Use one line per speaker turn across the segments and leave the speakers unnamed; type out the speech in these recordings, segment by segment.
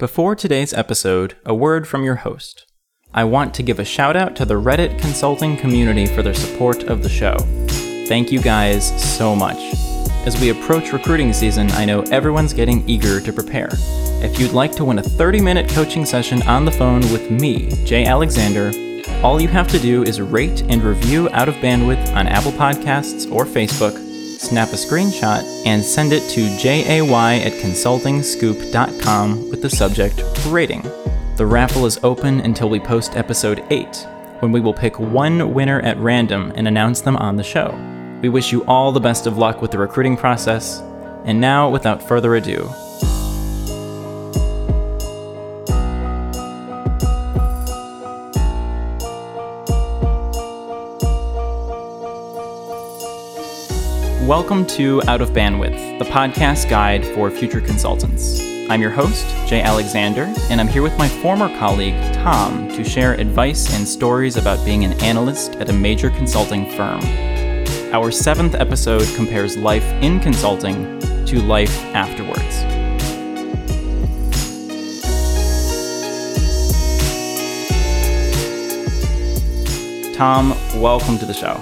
Before today's episode, a word from your host. I want to give a shout out to the Reddit consulting community for their support of the show. Thank you guys so much. As we approach recruiting season, I know everyone's getting eager to prepare. If you'd like to win a 30 minute coaching session on the phone with me, Jay Alexander, all you have to do is rate and review Out of Bandwidth on Apple Podcasts or Facebook, snap a screenshot, and send it to jay at consultingscoop.com with the subject rating. The raffle is open until we post episode 8, when we will pick one winner at random and announce them on the show. We wish you all the best of luck with the recruiting process. And now, without further ado, Welcome to Out of Bandwidth, the podcast guide for future consultants. I'm your host, Jay Alexander, and I'm here with my former colleague, Tom, to share advice and stories about being an analyst at a major consulting firm. Our seventh episode compares life in consulting to life afterwards. Tom, welcome to the show.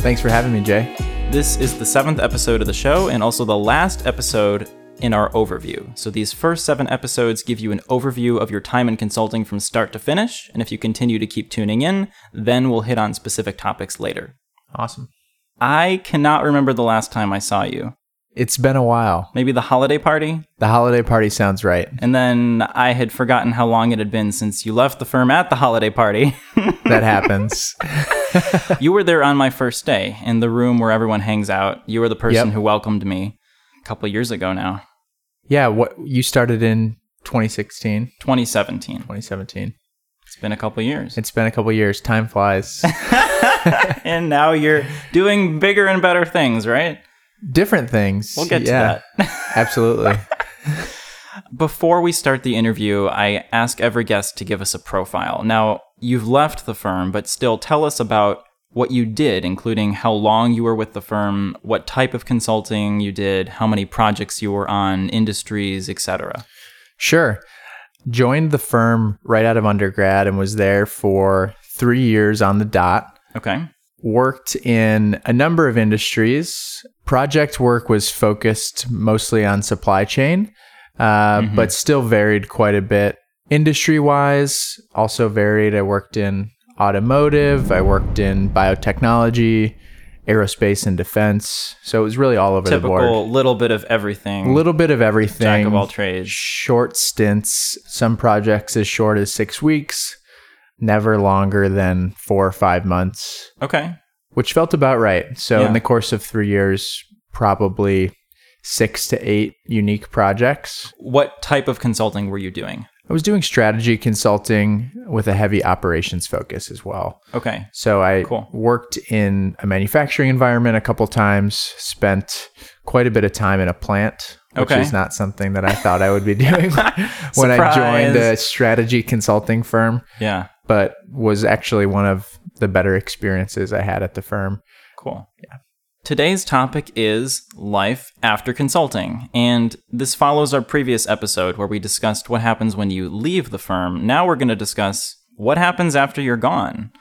Thanks for having me, Jay.
This is the seventh episode of the show and also the last episode in our overview. So these first seven episodes give you an overview of your time in consulting from start to finish. And if you continue to keep tuning in, then we'll hit on specific topics later.
Awesome.
I cannot remember the last time I saw you.
It's been a while.
Maybe the holiday party?
The holiday party sounds right.
And then I had forgotten how long it had been since you left the firm at the holiday party.
that happens.
you were there on my first day in the room where everyone hangs out. You were the person
Yep.
who welcomed me a couple years ago now,
Yeah, what you started in 2016,
2017.
2017.
It's been a couple years.
It's been a couple years. Time flies.
and now you're doing bigger and better things, right?
Different things.
We'll get
yeah,
to that.
absolutely.
Before we start the interview, I ask every guest to give us a profile. Now, you've left the firm, but still tell us about what you did, including how long you were with the firm, what type of consulting you did, how many projects you were on, industries, etc.
Sure. Joined the firm right out of undergrad and was there for three years on the dot.
Okay.
Worked in a number of industries. Project work was focused mostly on supply chain, uh,
Mhm.
but still varied quite a bit. Industry wise, also varied. I worked in automotive, I worked in biotechnology, aerospace and defense. So it was really all over the board.
Typical little bit of everything.
A little bit of everything.
jack of all trades.
Short stints, some projects as short as six weeks, never longer than four or five months,
Okay.
which felt about right. So,
Yeah.
in the course of three years, probably six to eight unique projects.
What type of consulting were you doing?
I was doing strategy consulting with a heavy operations focus as well.
Okay.
So I
Cool.
worked in a manufacturing environment a couple times, spent quite a bit of time in a plant, which
Okay.
is not something that I thought I would be doing when I joined a strategy consulting firm,
Yeah.
But was actually one of the better experiences I had at the firm.
Cool. Yeah. Today's topic is life after consulting, and this follows our previous episode where we discussed what happens when you leave the firm. Now we're going to discuss what happens after you're gone.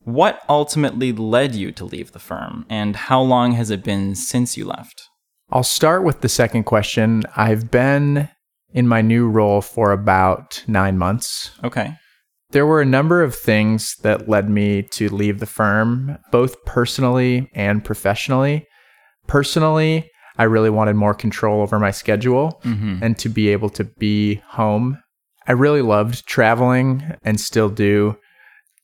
What ultimately led you to leave the firm, and how long has it been since you left?
I'll start with the second question. I've been in my new role for about nine months.
Okay.
There were a number of things that led me to leave the firm, both personally and professionally. Personally, I really wanted more control over my schedule
Mm-hmm.
and to be able to be home. I really loved traveling and still do.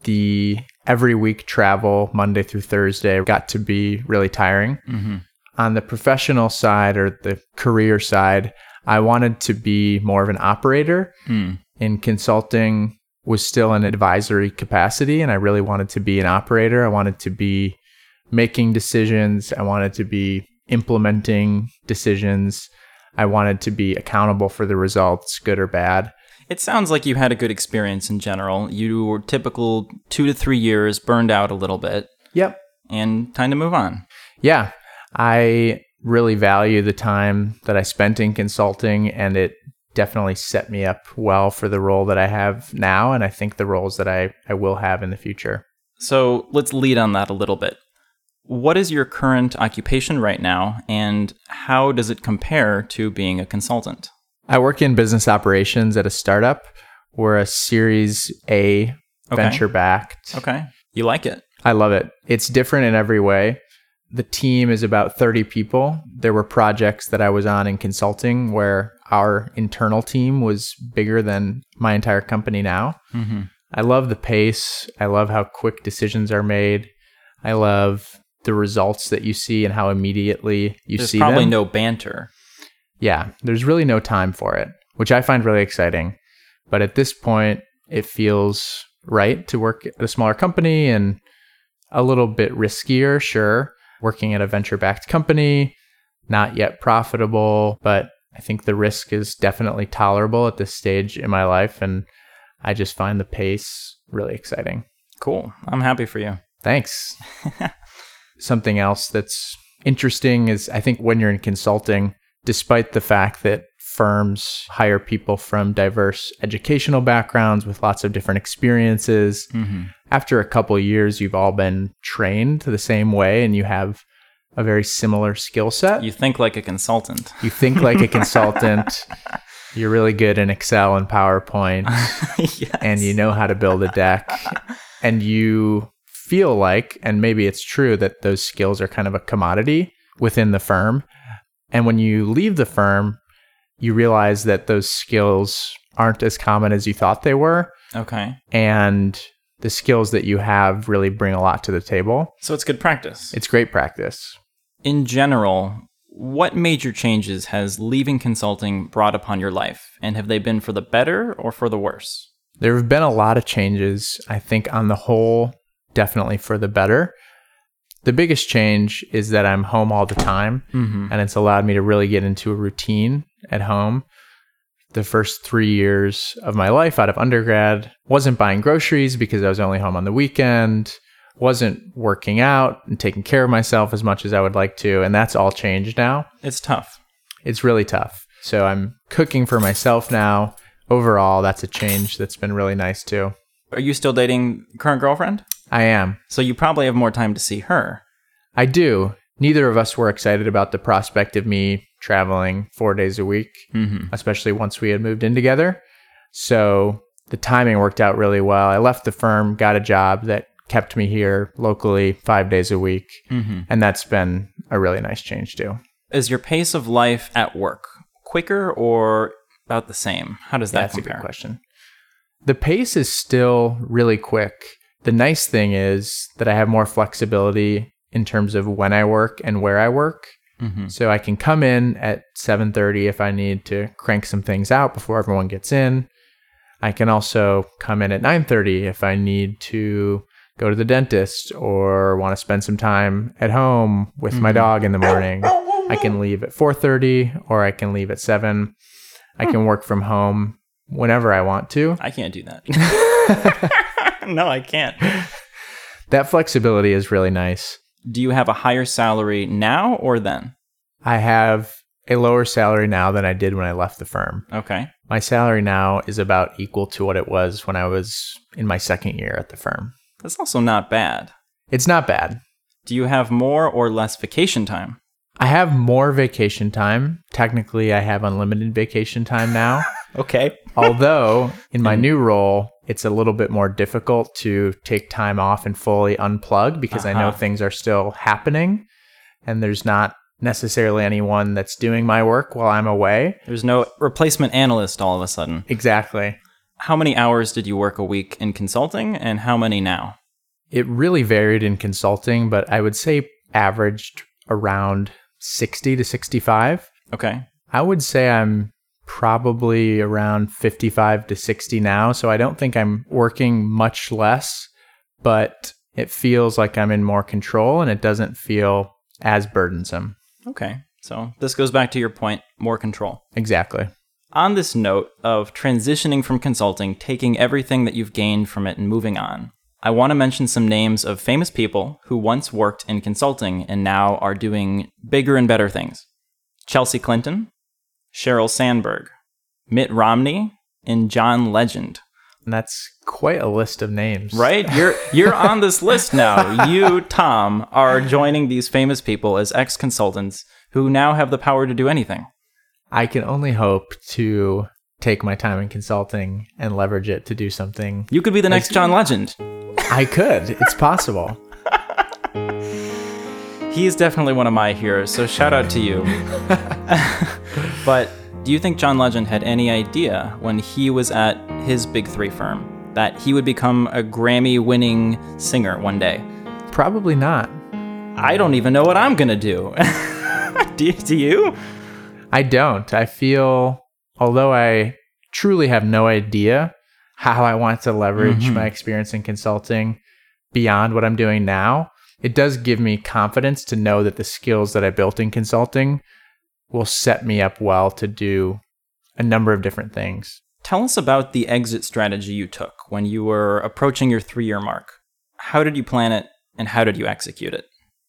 The every week travel, Monday through Thursday, got to be really tiring.
Mm-hmm.
On the professional side or the career side, I wanted to be more of an operator
Mm.
in consulting was still an advisory capacity and I really wanted to be an operator. I wanted to be making decisions. I wanted to be implementing decisions. I wanted to be accountable for the results, good or bad.
It sounds like you had a good experience in general. You were typical two to three years, burned out a little bit,
Yep.
and time to move on.
Yeah. I really value the time that I spent in consulting and it definitely set me up well for the role that I have now. And I think the roles that I, I will have in the future.
So let's lead on that a little bit. What is your current occupation right now, and how does it compare to being a consultant?
I work in business operations at a startup. We're a Series A
Okay.
venture backed.
Okay. You like it?
I love it. It's different in every way. The team is about 30 people. There were projects that I was on in consulting where our internal team was bigger than my entire company now.
Mm-hmm.
I love the pace. I love how quick decisions are made. I love the results that you see and how immediately you
There's
see
probably
them.
no banter.
yeah, there's really no time for it, which I find really exciting. But at this point, it feels right to work at a smaller company and a little bit riskier, sure. Working at a venture backed company, not yet profitable, but I think the risk is definitely tolerable at this stage in my life. And I just find the pace really exciting.
Cool. I'm happy for you.
Thanks. Something else that's interesting is I think when you're in consulting, despite the fact that firms hire people from diverse educational backgrounds with lots of different experiences,
Mm-hmm.
after a couple years, you've all been trained the same way and you have a very similar skill set.
You think like a consultant.
You think like a consultant. You're really good in Excel and PowerPoint
yes.
and you know how to build a deck and you feel like and maybe it's true that those skills are kind of a commodity within the firm and when you leave the firm you realize that those skills aren't as common as you thought they were
Okay.
and the skills that you have really bring a lot to the table
So it's good practice.
it's great practice
In general, what major changes has leaving consulting brought upon your life? And have they been for the better or for the worse?
There have been a lot of changes, I think, on the whole, definitely for the better. The biggest change is that I'm home all the time,
Mm-hmm.
and it's allowed me to really get into a routine at home. The first three years of my life out of undergrad wasn't buying groceries because I was only home on the weekend, wasn't working out and taking care of myself as much as I would like to, and that's all changed now
It's tough.
it's really tough. So I'm cooking for myself now. Overall, that's a change that's been really nice too.
Are you still dating current girlfriend?
I am.
So you probably have more time to see her.
I do. Neither of us were excited about the prospect of me traveling four days a week,
Mm-hmm.
especially once we had moved in together. So the timing worked out really well. I left the firm, got a job that kept me here locally five days a week.
Mm-hmm.
And that's been a really nice change too.
Is your pace of life at work quicker or about the same? How does that
That's a
compare?
good question. The pace is still really quick. The nice thing is that I have more flexibility in terms of when I work and where I work.
Mm-hmm.
So I can come in at 7:30 if I need to crank some things out before everyone gets in. I can also come in at 9:30 if I need to go to the dentist or want to spend some time at home with my
Mhm.
dog in the morning. I can leave at 4:30 or I can leave at 7. I can work from home whenever I want to.
I can't do that. no, I can't.
That flexibility is really nice.
Do you have a higher salary now or then?
I have a lower salary now than I did when I left the firm.
Okay.
My salary now is about equal to what it was when I was in my second year at the firm.
That's also not bad.
It's not bad.
Do you have more or less vacation time?
I have more vacation time. Technically, I have unlimited vacation time now.
Okay.
Although, in my new role, it's a little bit more difficult to take time off and fully unplug because I know
Uh-huh.
things are still happening and there's not necessarily anyone that's doing my work while I'm away.
There's no replacement analyst all of a sudden.
Exactly.
How many hours did you work a week in consulting and how many now?
It really varied in consulting, but I would say averaged around 60 to 65.
Okay.
I would say I'm probably around 55 to 60 now, so I don't think I'm working much less, but it feels like I'm in more control and it doesn't feel as burdensome.
Okay. So this goes back to your point more control.
Exactly.
On this note of transitioning from consulting, taking everything that you've gained from it and moving on, I want to mention some names of famous people who once worked in consulting and now are doing bigger and better things Chelsea Clinton, Sheryl Sandberg, Mitt Romney, and John Legend.
And that's quite a list of names.
Right? You're you're on this list now. You, Tom, are joining these famous people as ex-consultants who now have the power to do anything.
I can only hope to take my time in consulting and leverage it to do something.
You could be the next John Legend.
I could. It's possible.
He's definitely one of my heroes, so shout out to you. but do you think John Legend had any idea when he was at his big three firm that he would become a Grammy winning singer one day?
Probably not.
I don't even know what I'm going to do. do. Do you?
I don't. I feel, although I truly have no idea how I want to leverage
Mhm.
my experience in consulting beyond what I'm doing now, it does give me confidence to know that the skills that I built in consulting will set me up well to do a number of different things.
Tell us about the exit strategy you took when you were approaching your three year mark. How did you plan it and how did you execute it?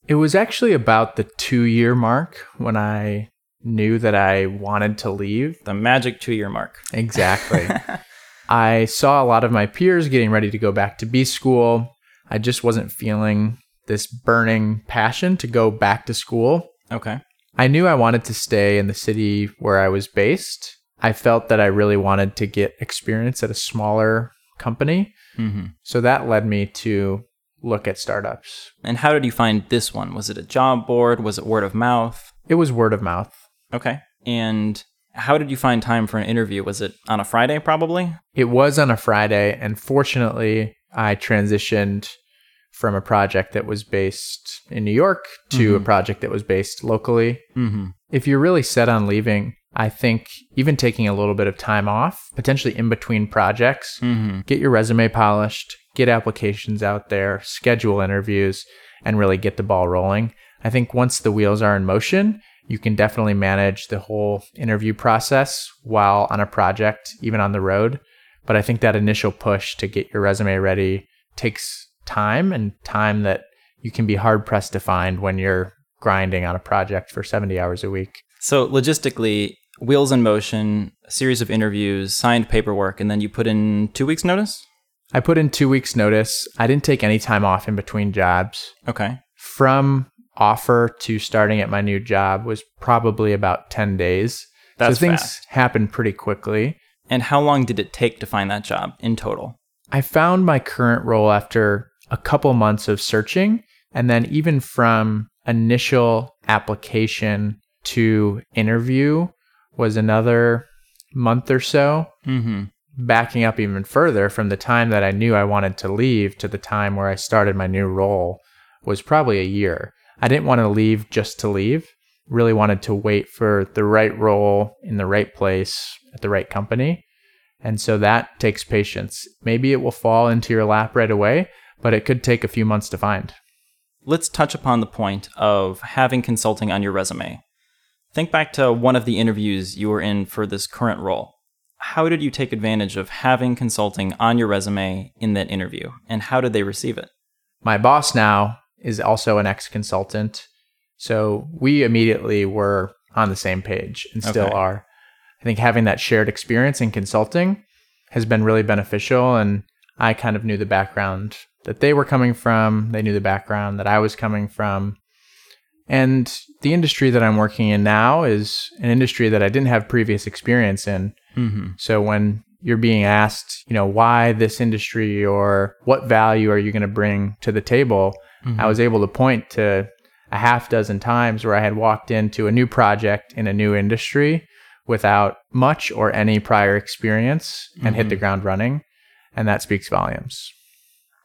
It was actually about the two year mark when I knew that I wanted to leave.
The magic two year mark.
Exactly. I saw a lot of my peers getting ready to go back to B school. I just wasn't feeling this burning passion to go back to school.
Okay.
I knew I wanted to stay in the city where I was based. I felt that I really wanted to get experience at a smaller company.
hmm
So that led me to look at startups.
And how did you find this one? Was it a job board? Was it word of mouth?
It was word of mouth.
Okay. And how did you find time for an interview? Was it on a Friday, probably?
It was on a Friday, and fortunately, I transitioned from a project that was based in New York to a
Mhm.
project that was based locally.
Mm-hmm.
If you're really set on leaving, I think even taking a little bit of time off, potentially in between projects,
Mm-hmm.
get your resume polished, get applications out there, schedule interviews, and really get the ball rolling. I think once the wheels are in motion, you can definitely manage the whole interview process while on a project, even on the road. But I think that initial push to get your resume ready takes time and time that you can be hard pressed to find when you're grinding on a project for 70 hours a week.
So, logistically, wheels in motion, a series of interviews, signed paperwork, and then you put in two weeks' notice?
I put in two weeks' notice. I didn't take any time off in between jobs.
Okay.
from offer to starting at my new job was probably about 10 days.
That's
so things
fast.
happened pretty quickly.
And how long did it take to find that job in total?
I found my current role after a couple months of searching. And then, even from initial application to interview, was another month or so.
Mm-hmm.
Backing up even further from the time that I knew I wanted to leave to the time where I started my new role was probably a year. I didn't want to leave just to leave. Really wanted to wait for the right role in the right place at the right company. And so that takes patience. Maybe it will fall into your lap right away, but it could take a few months to find.
Let's touch upon the point of having consulting on your resume. Think back to one of the interviews you were in for this current role. How did you take advantage of having consulting on your resume in that interview, and how did they receive it?
My boss now is also an ex consultant. So we immediately were on the same page and still
Okay.
are. I think having that shared experience in consulting has been really beneficial. And I kind of knew the background that they were coming from, they knew the background that I was coming from. And the industry that I'm working in now is an industry that I didn't have previous experience in.
Mm-hmm.
So when you're being asked, you know, why this industry or what value are you going to bring to the table, I was able to point to a half dozen times where I had walked into a new project in a new industry without much or any prior experience and hit the ground running. And that speaks volumes.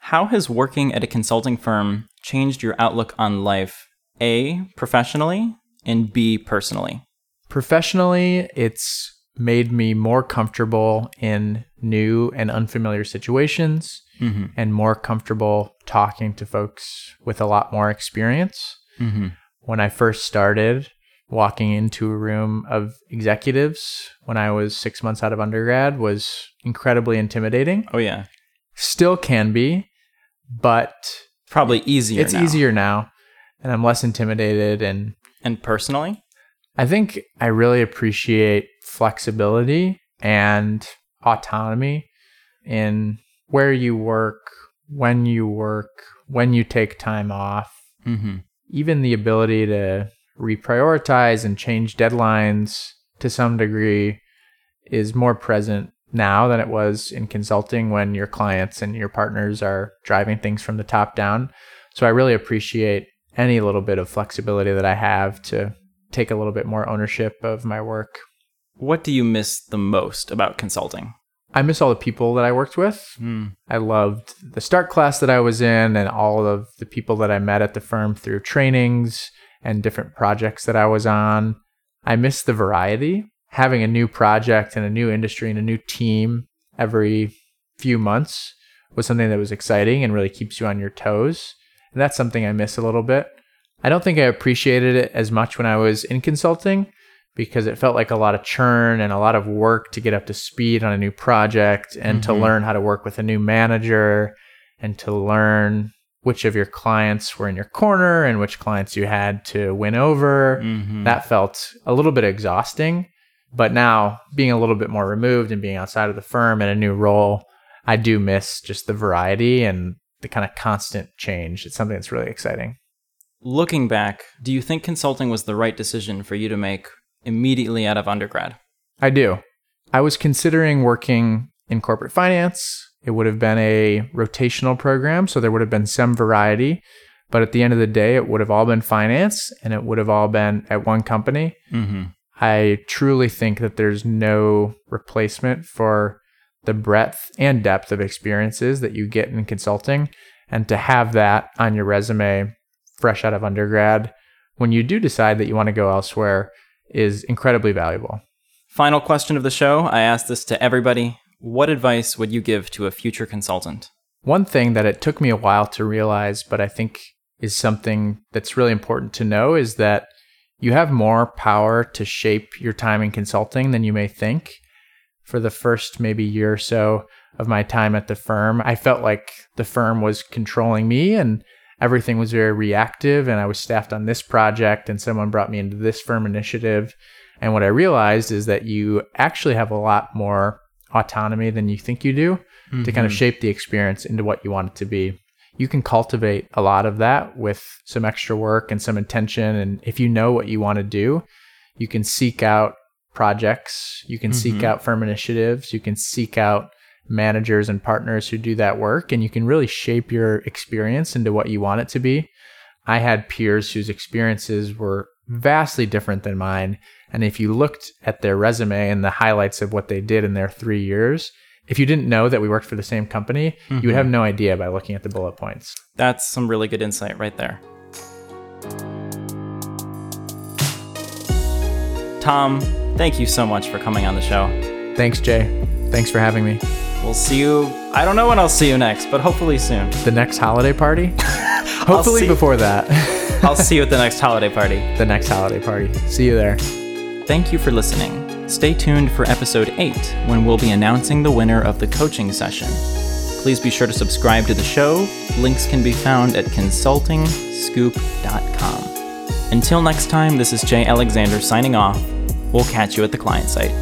How has working at a consulting firm changed your outlook on life, A, professionally, and B, personally?
Professionally, it's made me more comfortable in new and unfamiliar situations
Mm-hmm.
and more comfortable talking to folks with a lot more experience.
Mm-hmm.
When I first started walking into a room of executives when I was six months out of undergrad was incredibly intimidating.
Oh, yeah.
Still can be, but
Probably easier
it's
now.
easier now and I'm less intimidated. And
And personally?
I think I really appreciate flexibility and autonomy in where you work, when you work, when you take time off,
Mm-hmm.
even the ability to reprioritize and change deadlines to some degree is more present now than it was in consulting when your clients and your partners are driving things from the top down. So I really appreciate any little bit of flexibility that I have to take a little bit more ownership of my work.
What do you miss the most about consulting?
I miss all the people that I worked with.
Hmm.
I loved the start class that I was in and all of the people that I met at the firm through trainings and different projects that I was on. I miss the variety. Having a new project and a new industry and a new team every few months was something that was exciting and really keeps you on your toes. And that's something I miss a little bit. I don't think I appreciated it as much when I was in consulting because it felt like a lot of churn and a lot of work to get up to speed on a new project and to
Mhm.
learn how to work with a new manager and to learn which of your clients were in your corner and which clients you had to win over.
Mhm.
That felt a little bit exhausting. But now, being a little bit more removed and being outside of the firm in a new role, I do miss just the variety and the kind of constant change. It's something that's really exciting.
Looking back, do you think consulting was the right decision for you to make immediately out of undergrad?
I do. I was considering working in corporate finance. It would have been a rotational program, so there would have been some variety. But at the end of the day, it would have all been finance and it would have all been at one company.
Mm-hmm.
I truly think that there's no replacement for the breadth and depth of experiences that you get in consulting. And to have that on your resume fresh out of undergrad, when you do decide that you want to go elsewhere, is incredibly valuable.
Final question of the show. I ask this to everybody. What advice would you give to a future consultant?
One thing that it took me a while to realize, but I think is something that's really important to know is that you have more power to shape your time in consulting than you may think. For the first maybe year or so of my time at the firm, I felt like the firm was controlling me and everything was very reactive. And I was staffed on this project and someone brought me into this firm initiative. And what I realized is that you actually have a lot more autonomy than you think you do to kind of mm-hmm. shape the experience into what you want it to be. You can cultivate a lot of that with some extra work and some intention. And if you know what you want to do, you can seek out projects, you can seek
Mhm.
out firm initiatives, you can seek out managers and partners who do that work, and you can really shape your experience into what you want it to be. I had peers whose experiences were vastly different than mine. And if you looked at their resume and the highlights of what they did in their three years, if you didn't know that we worked for the same company, you would mm-hmm. have no idea by looking at the bullet points.
That's some really good insight right there. Tom, thank you so much for coming on the show.
Thanks, Jay. Thanks for having me.
We'll see you. I don't know when I'll see you next, but hopefully soon.
The next holiday party? Hopefully before that.
I'll see you at the next holiday party.
the next holiday party. See you there.
Thank you for listening. Stay tuned for episode 8 when we'll be announcing the winner of the coaching session. Please be sure to subscribe to the show. Links can be found at consultingscoop.com. Until next time, this is Jay Alexander signing off. We'll catch you at the client site.